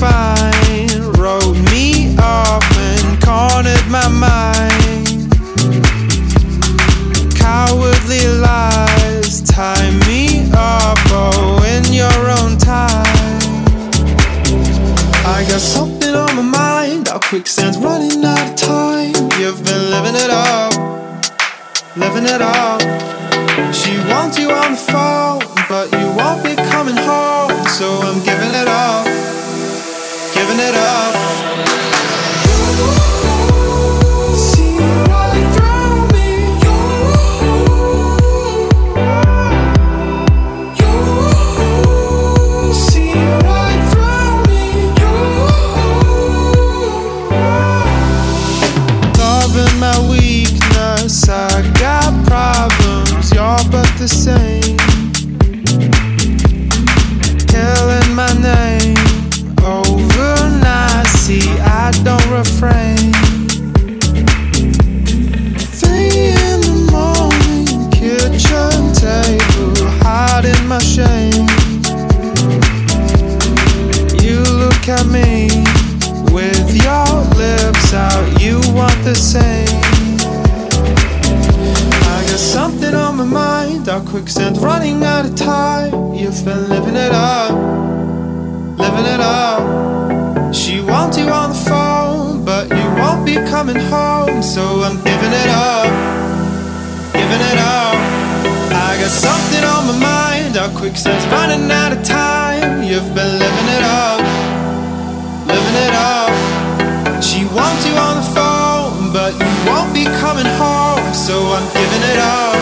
fine, wrote me off and cornered my mind. Cowardly lies tie me up, oh, in your own time. I got something on my mind, our quicksand's running out of time. You've been living it up, living it up. She wants you on the phone, but you won't be coming home, so I'm giving it up, giving it up. See right I don't refrain. Three in the morning, kitchen table, hiding my shame. You look at me with your lips out, you want the same. I got something on my mind, our quicksand's running out of time. You've been living it up, living it up. Coming home, so I'm giving it up, giving it up. I got something on my mind, our quicksand's running out of time. You've been living it up, living it up. She wants you on the phone, but you won't be coming home, so I'm giving it up,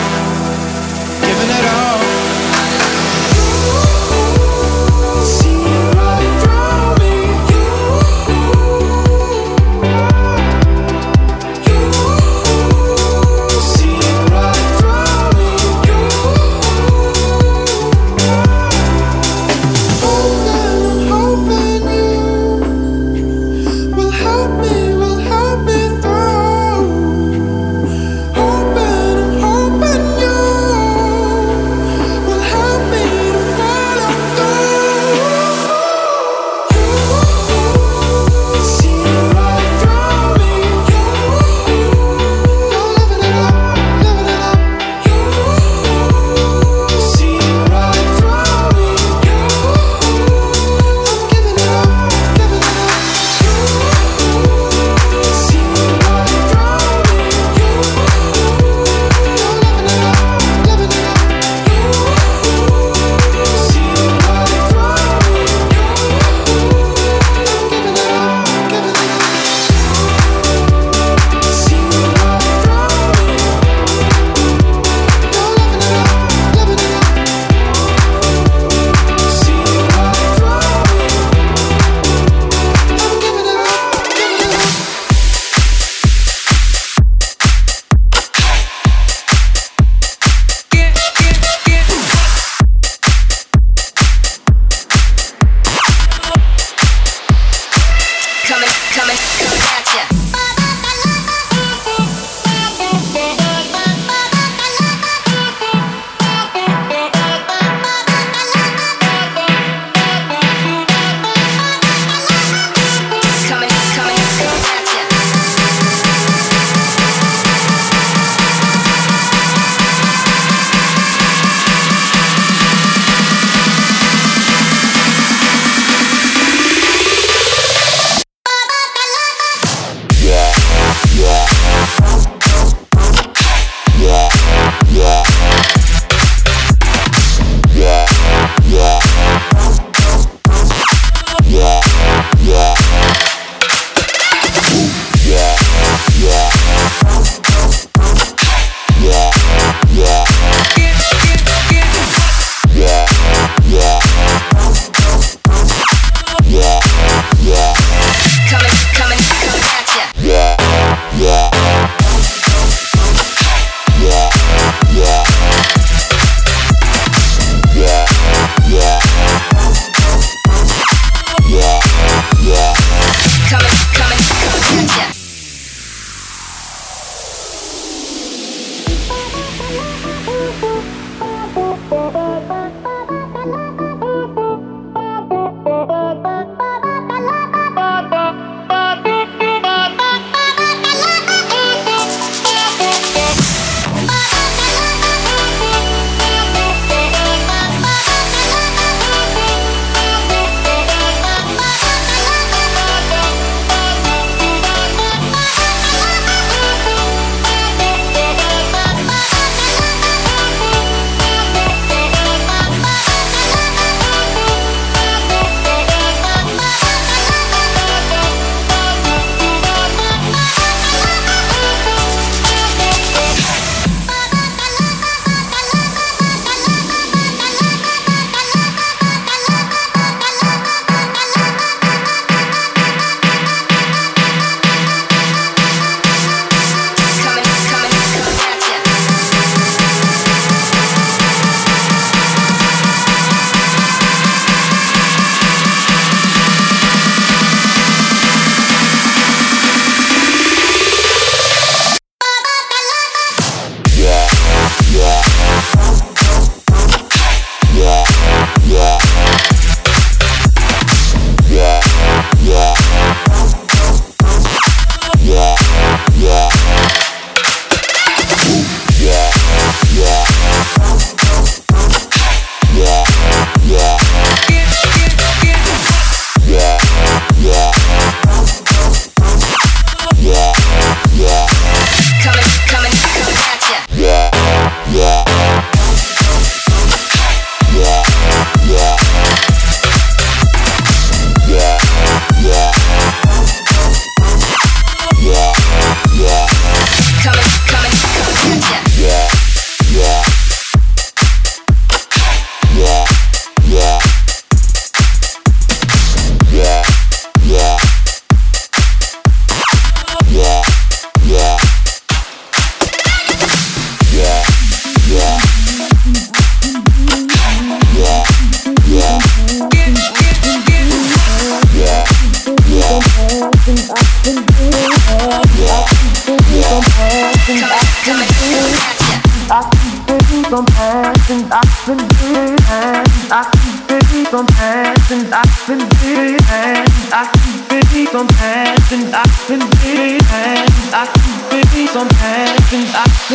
something I've been doing I I I I I I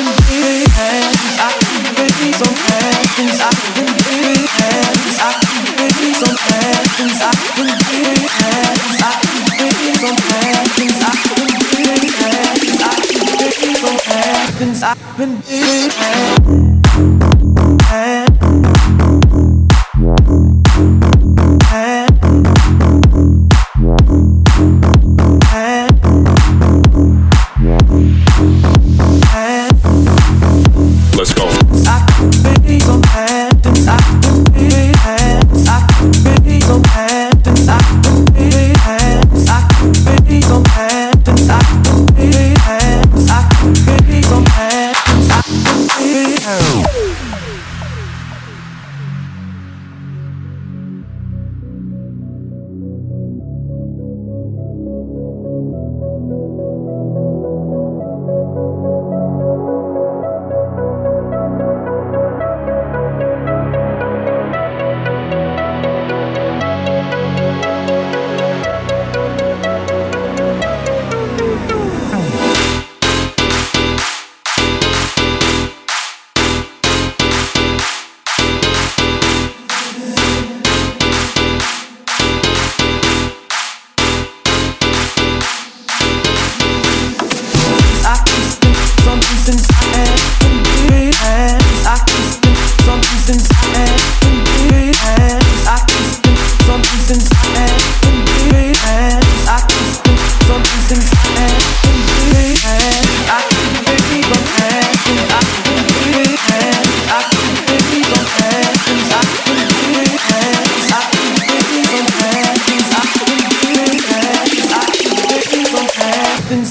I I I I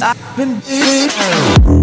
I've been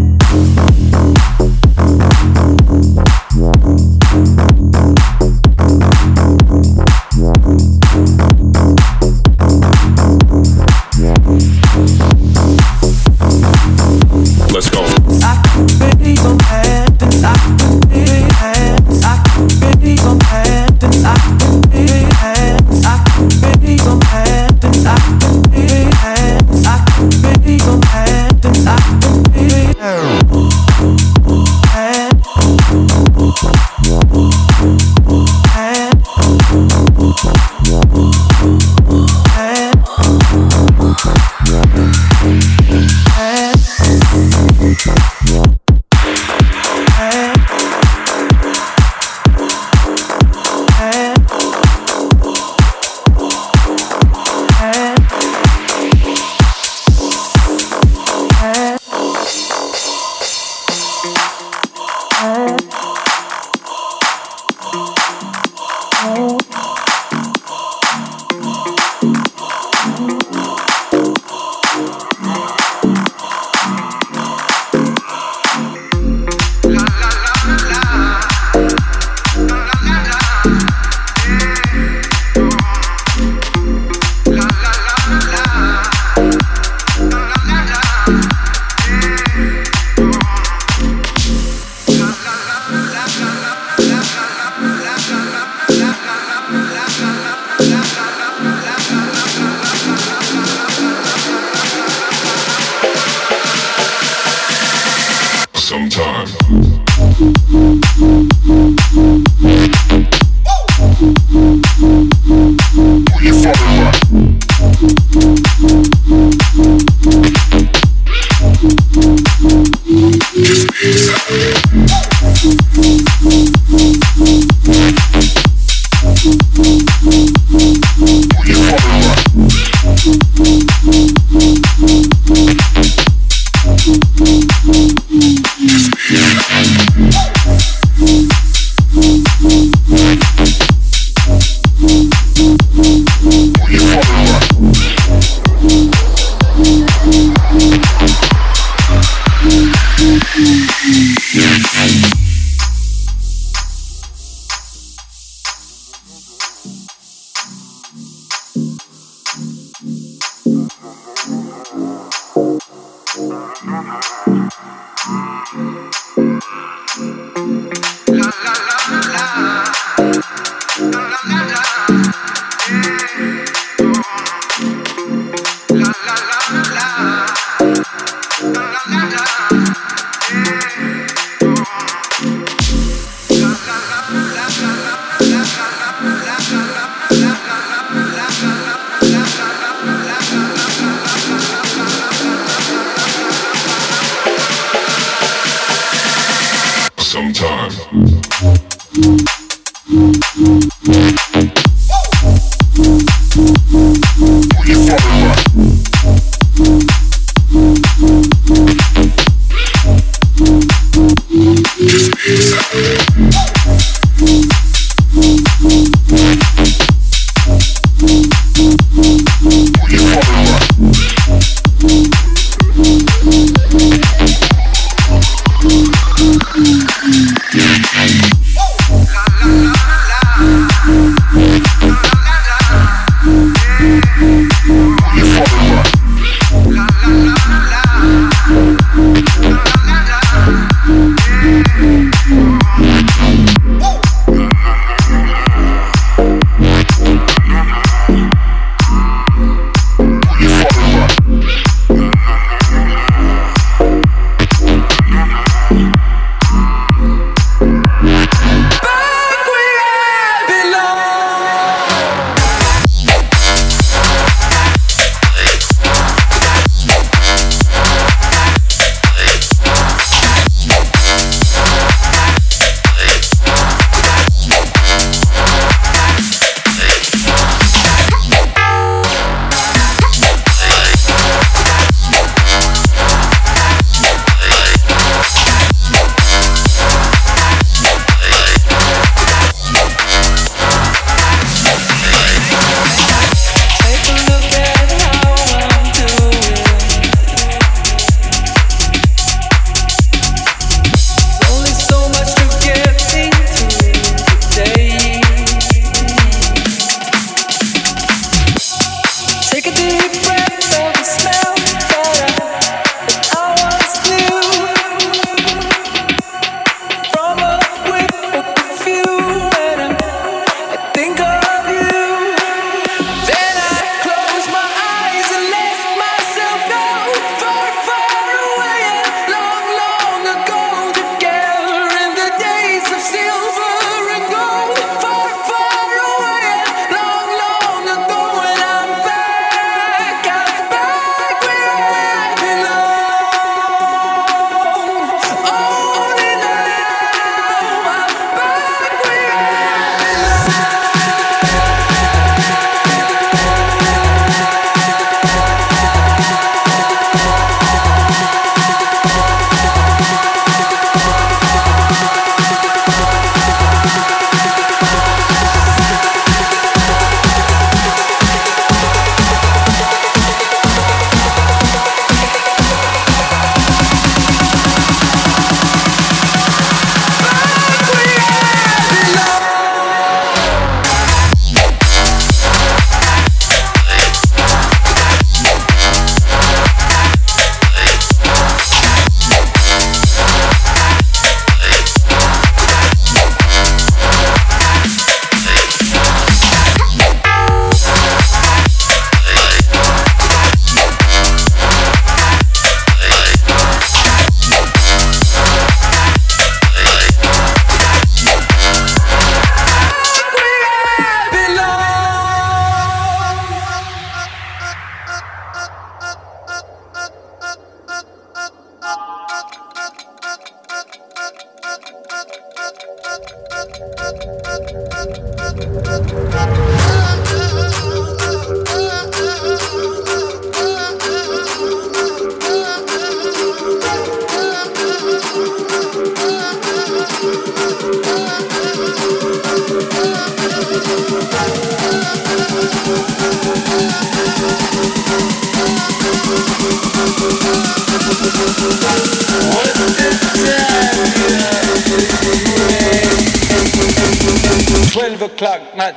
Peace.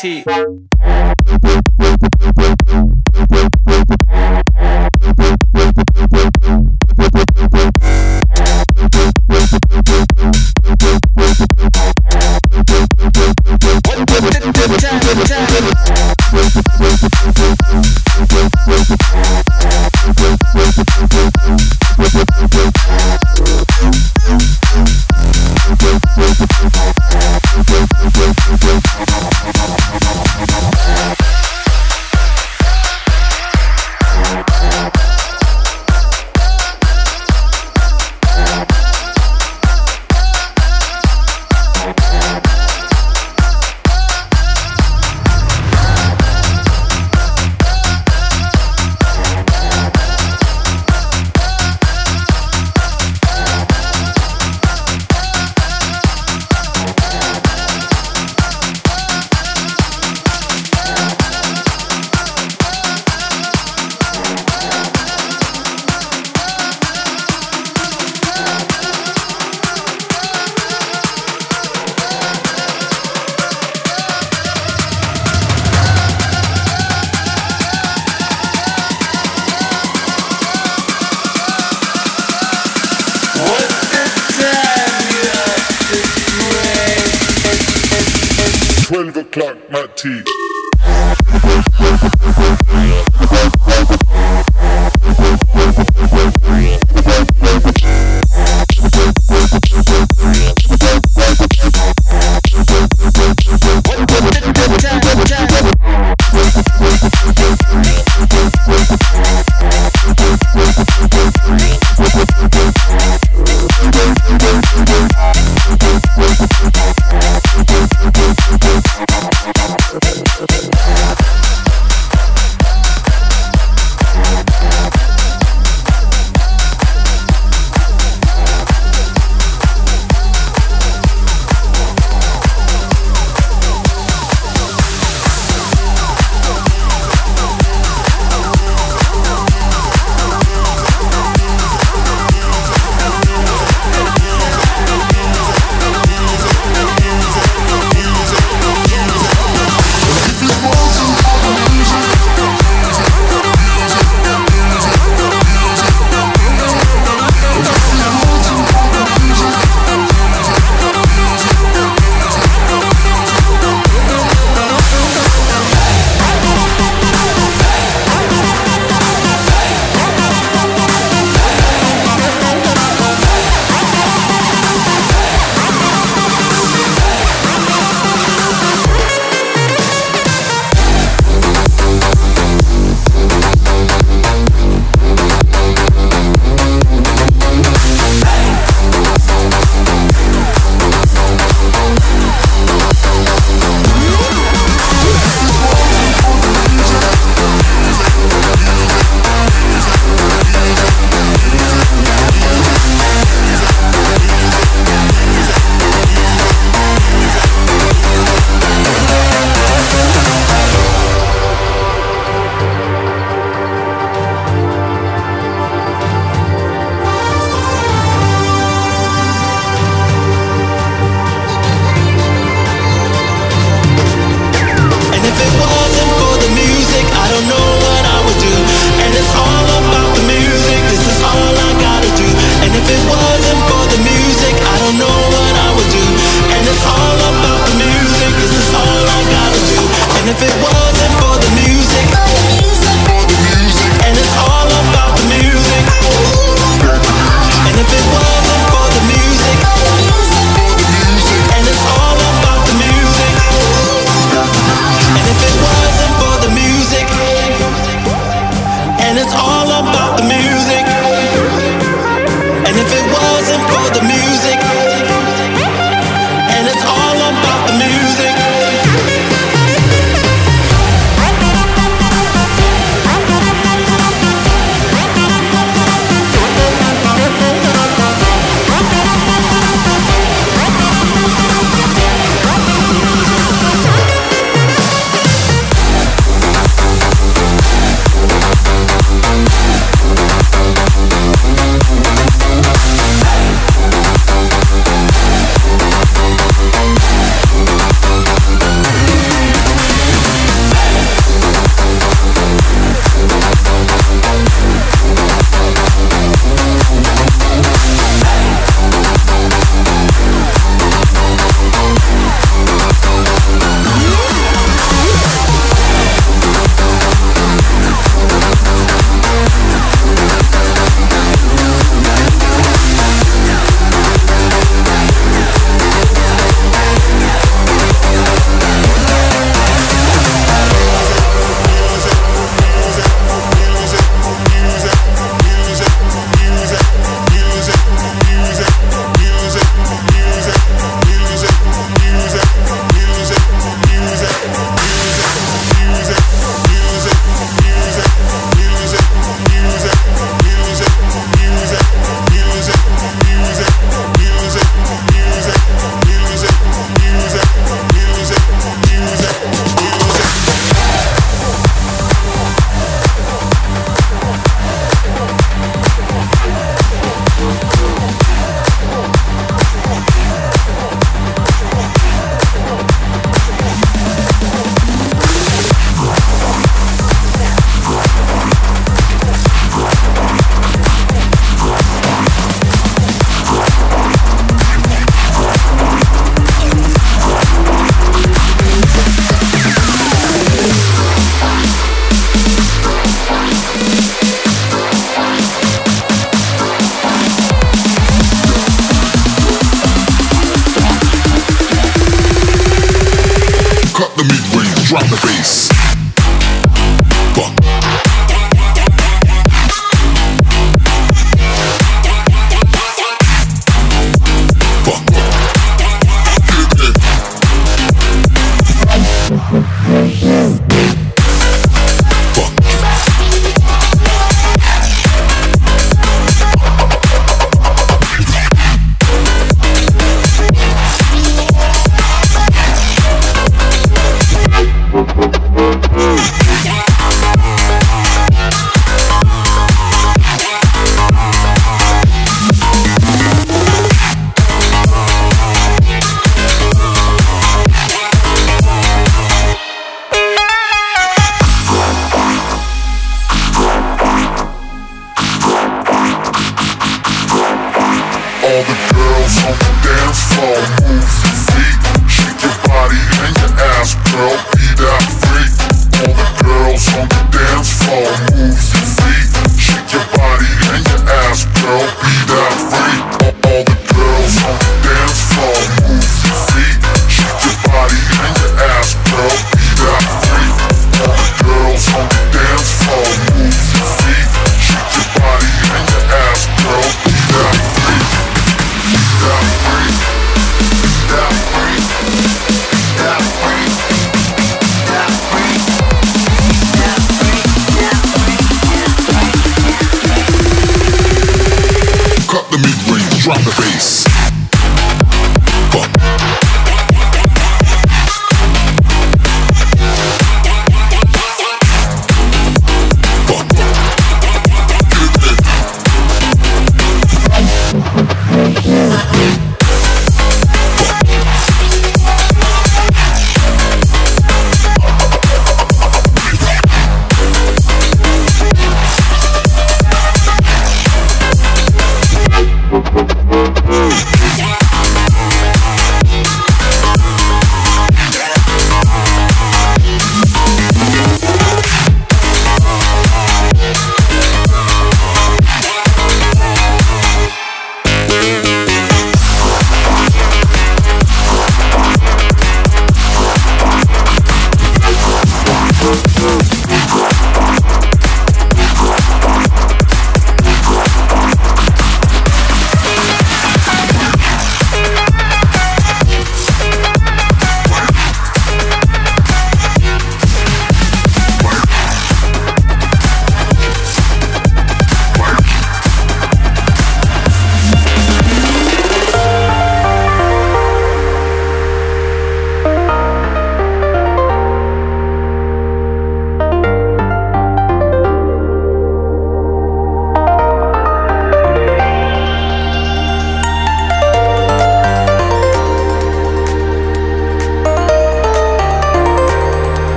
tea.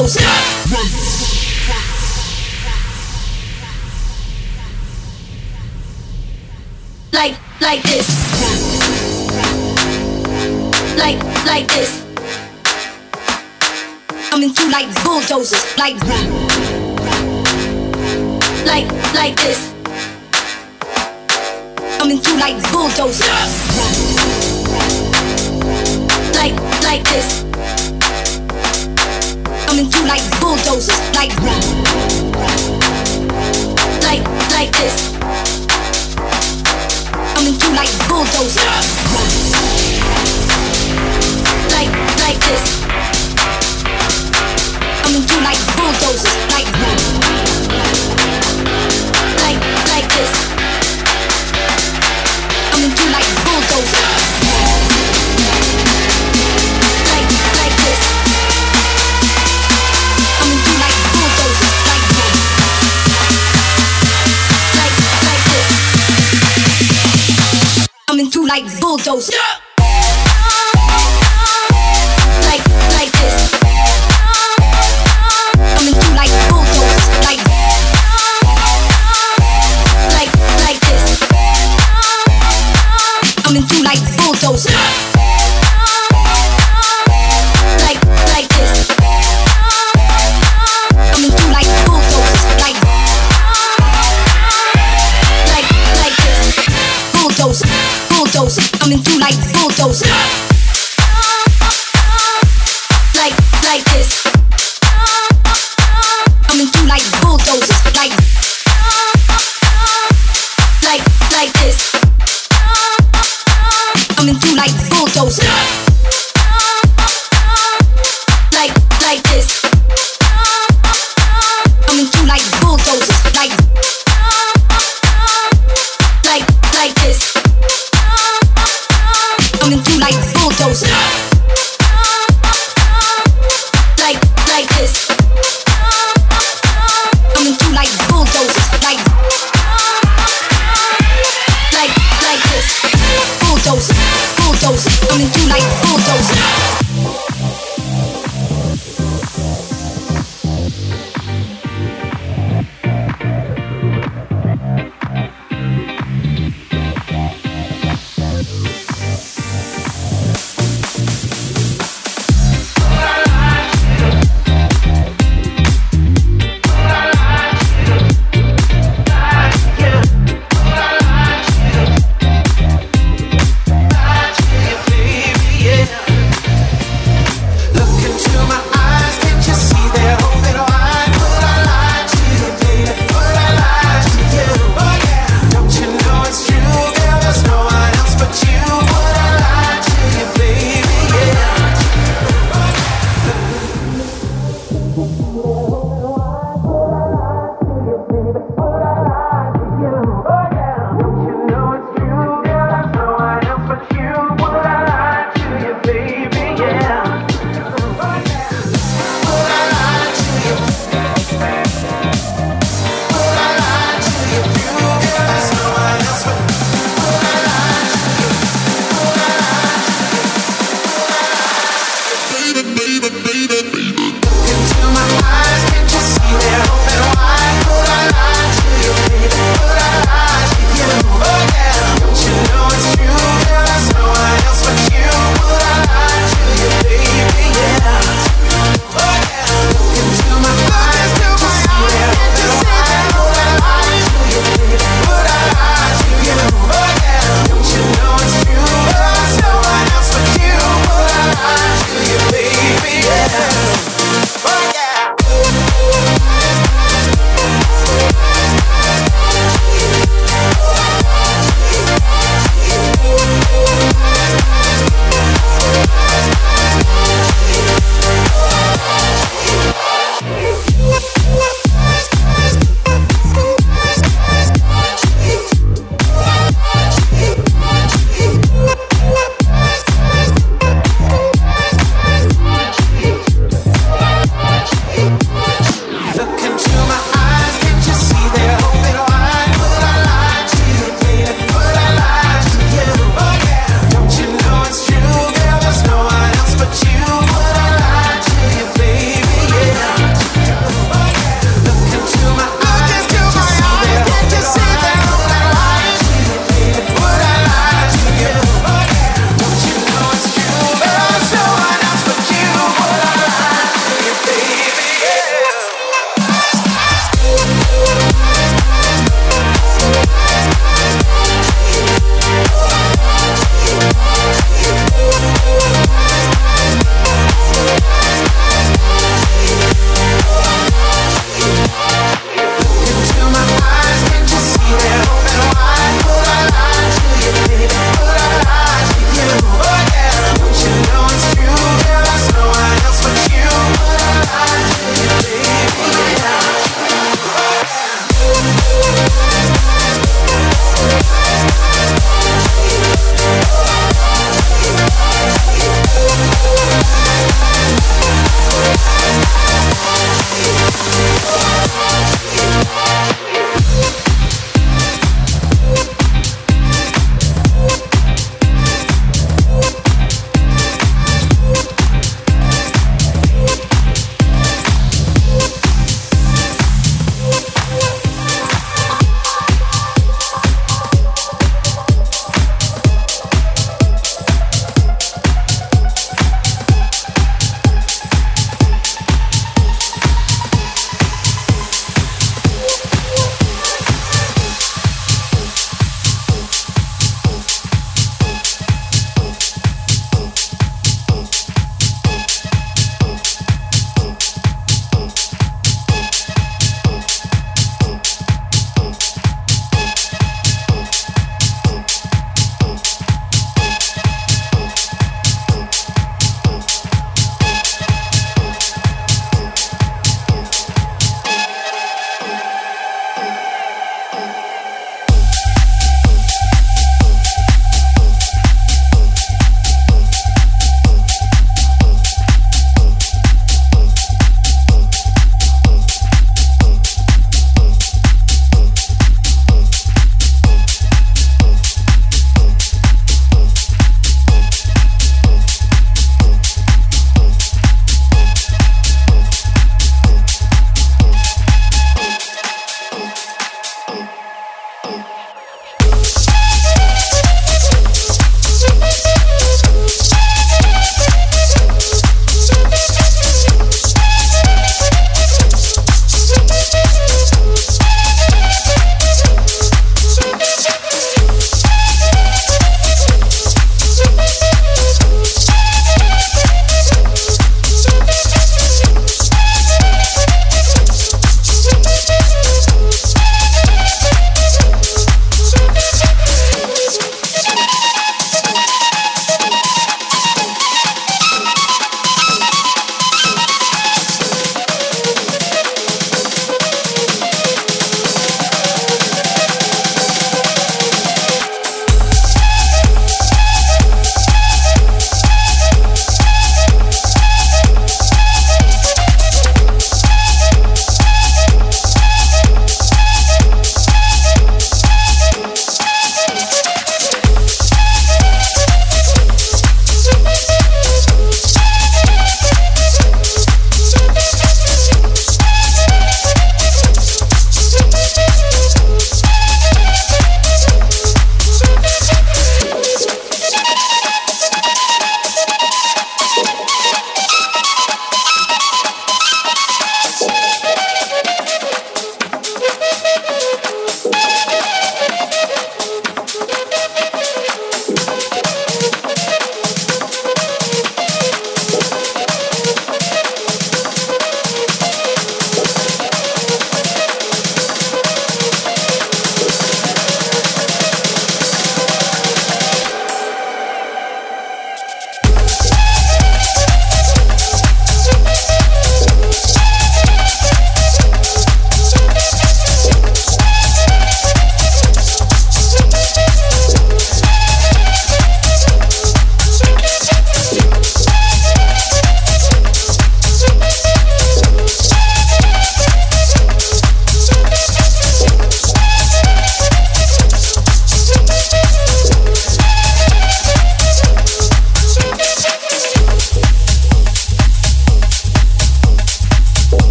goes Like, like this. Like, like this. Coming through like bulldozers, like, like, like this. Coming through like bulldozers, like, like this coming through like bulldozers, like like like this. Coming through like bulldozers, like like this. Coming through like bulldozers, like like like this. like bulldozer. Yeah.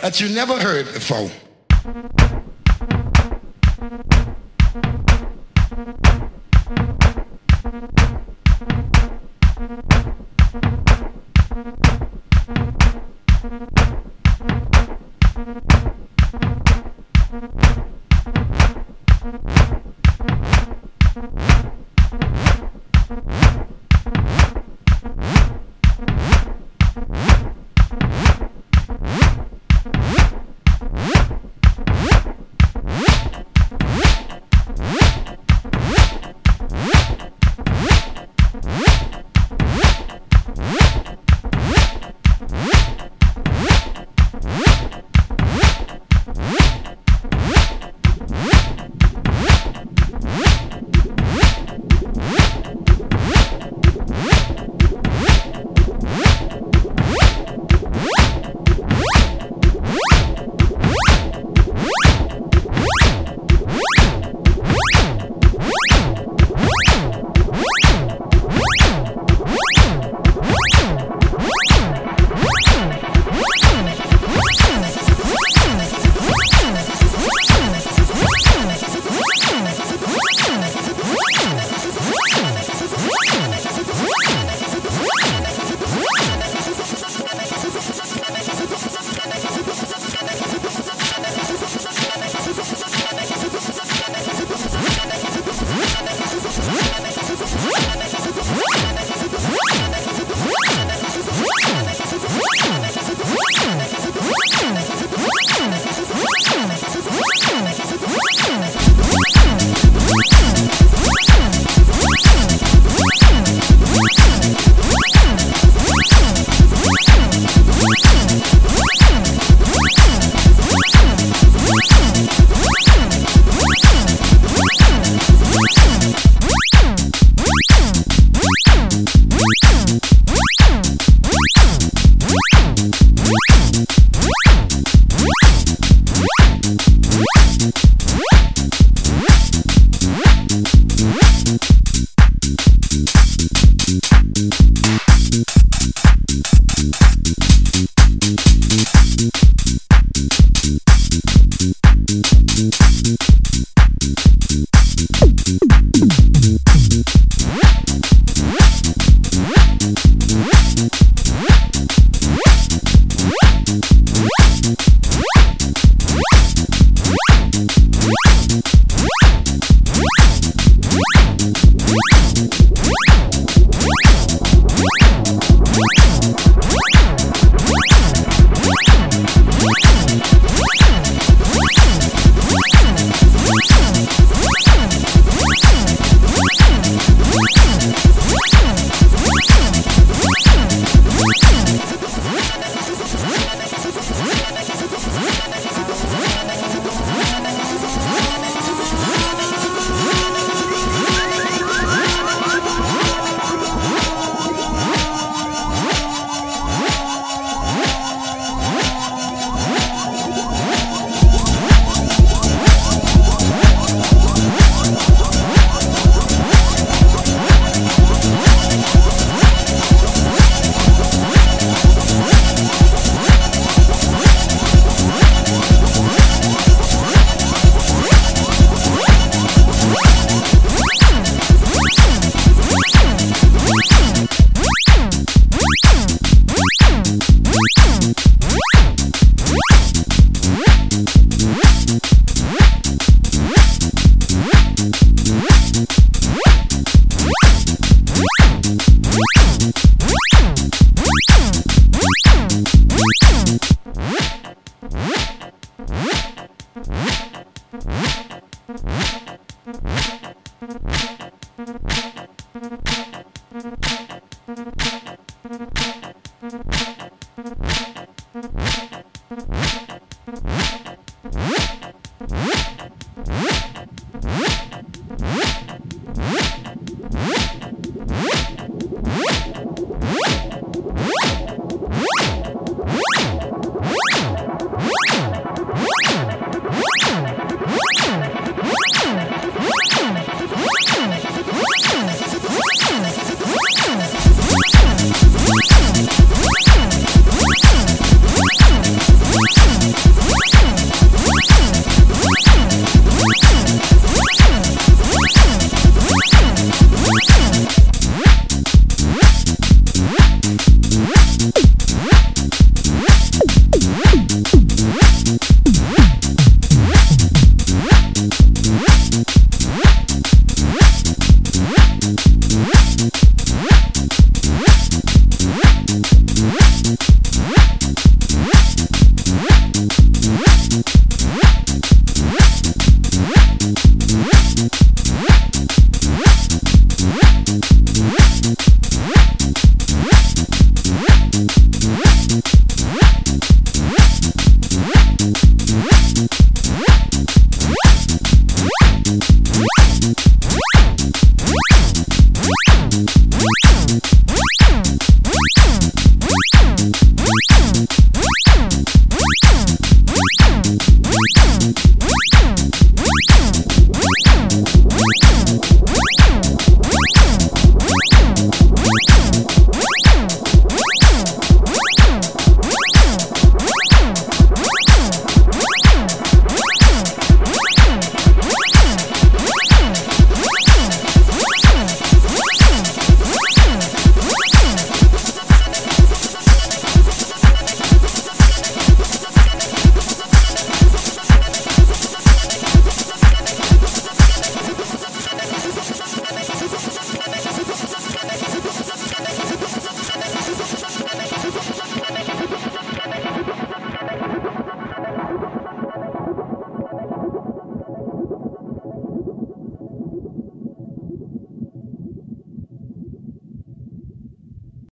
That you never heard before. Thank Ну,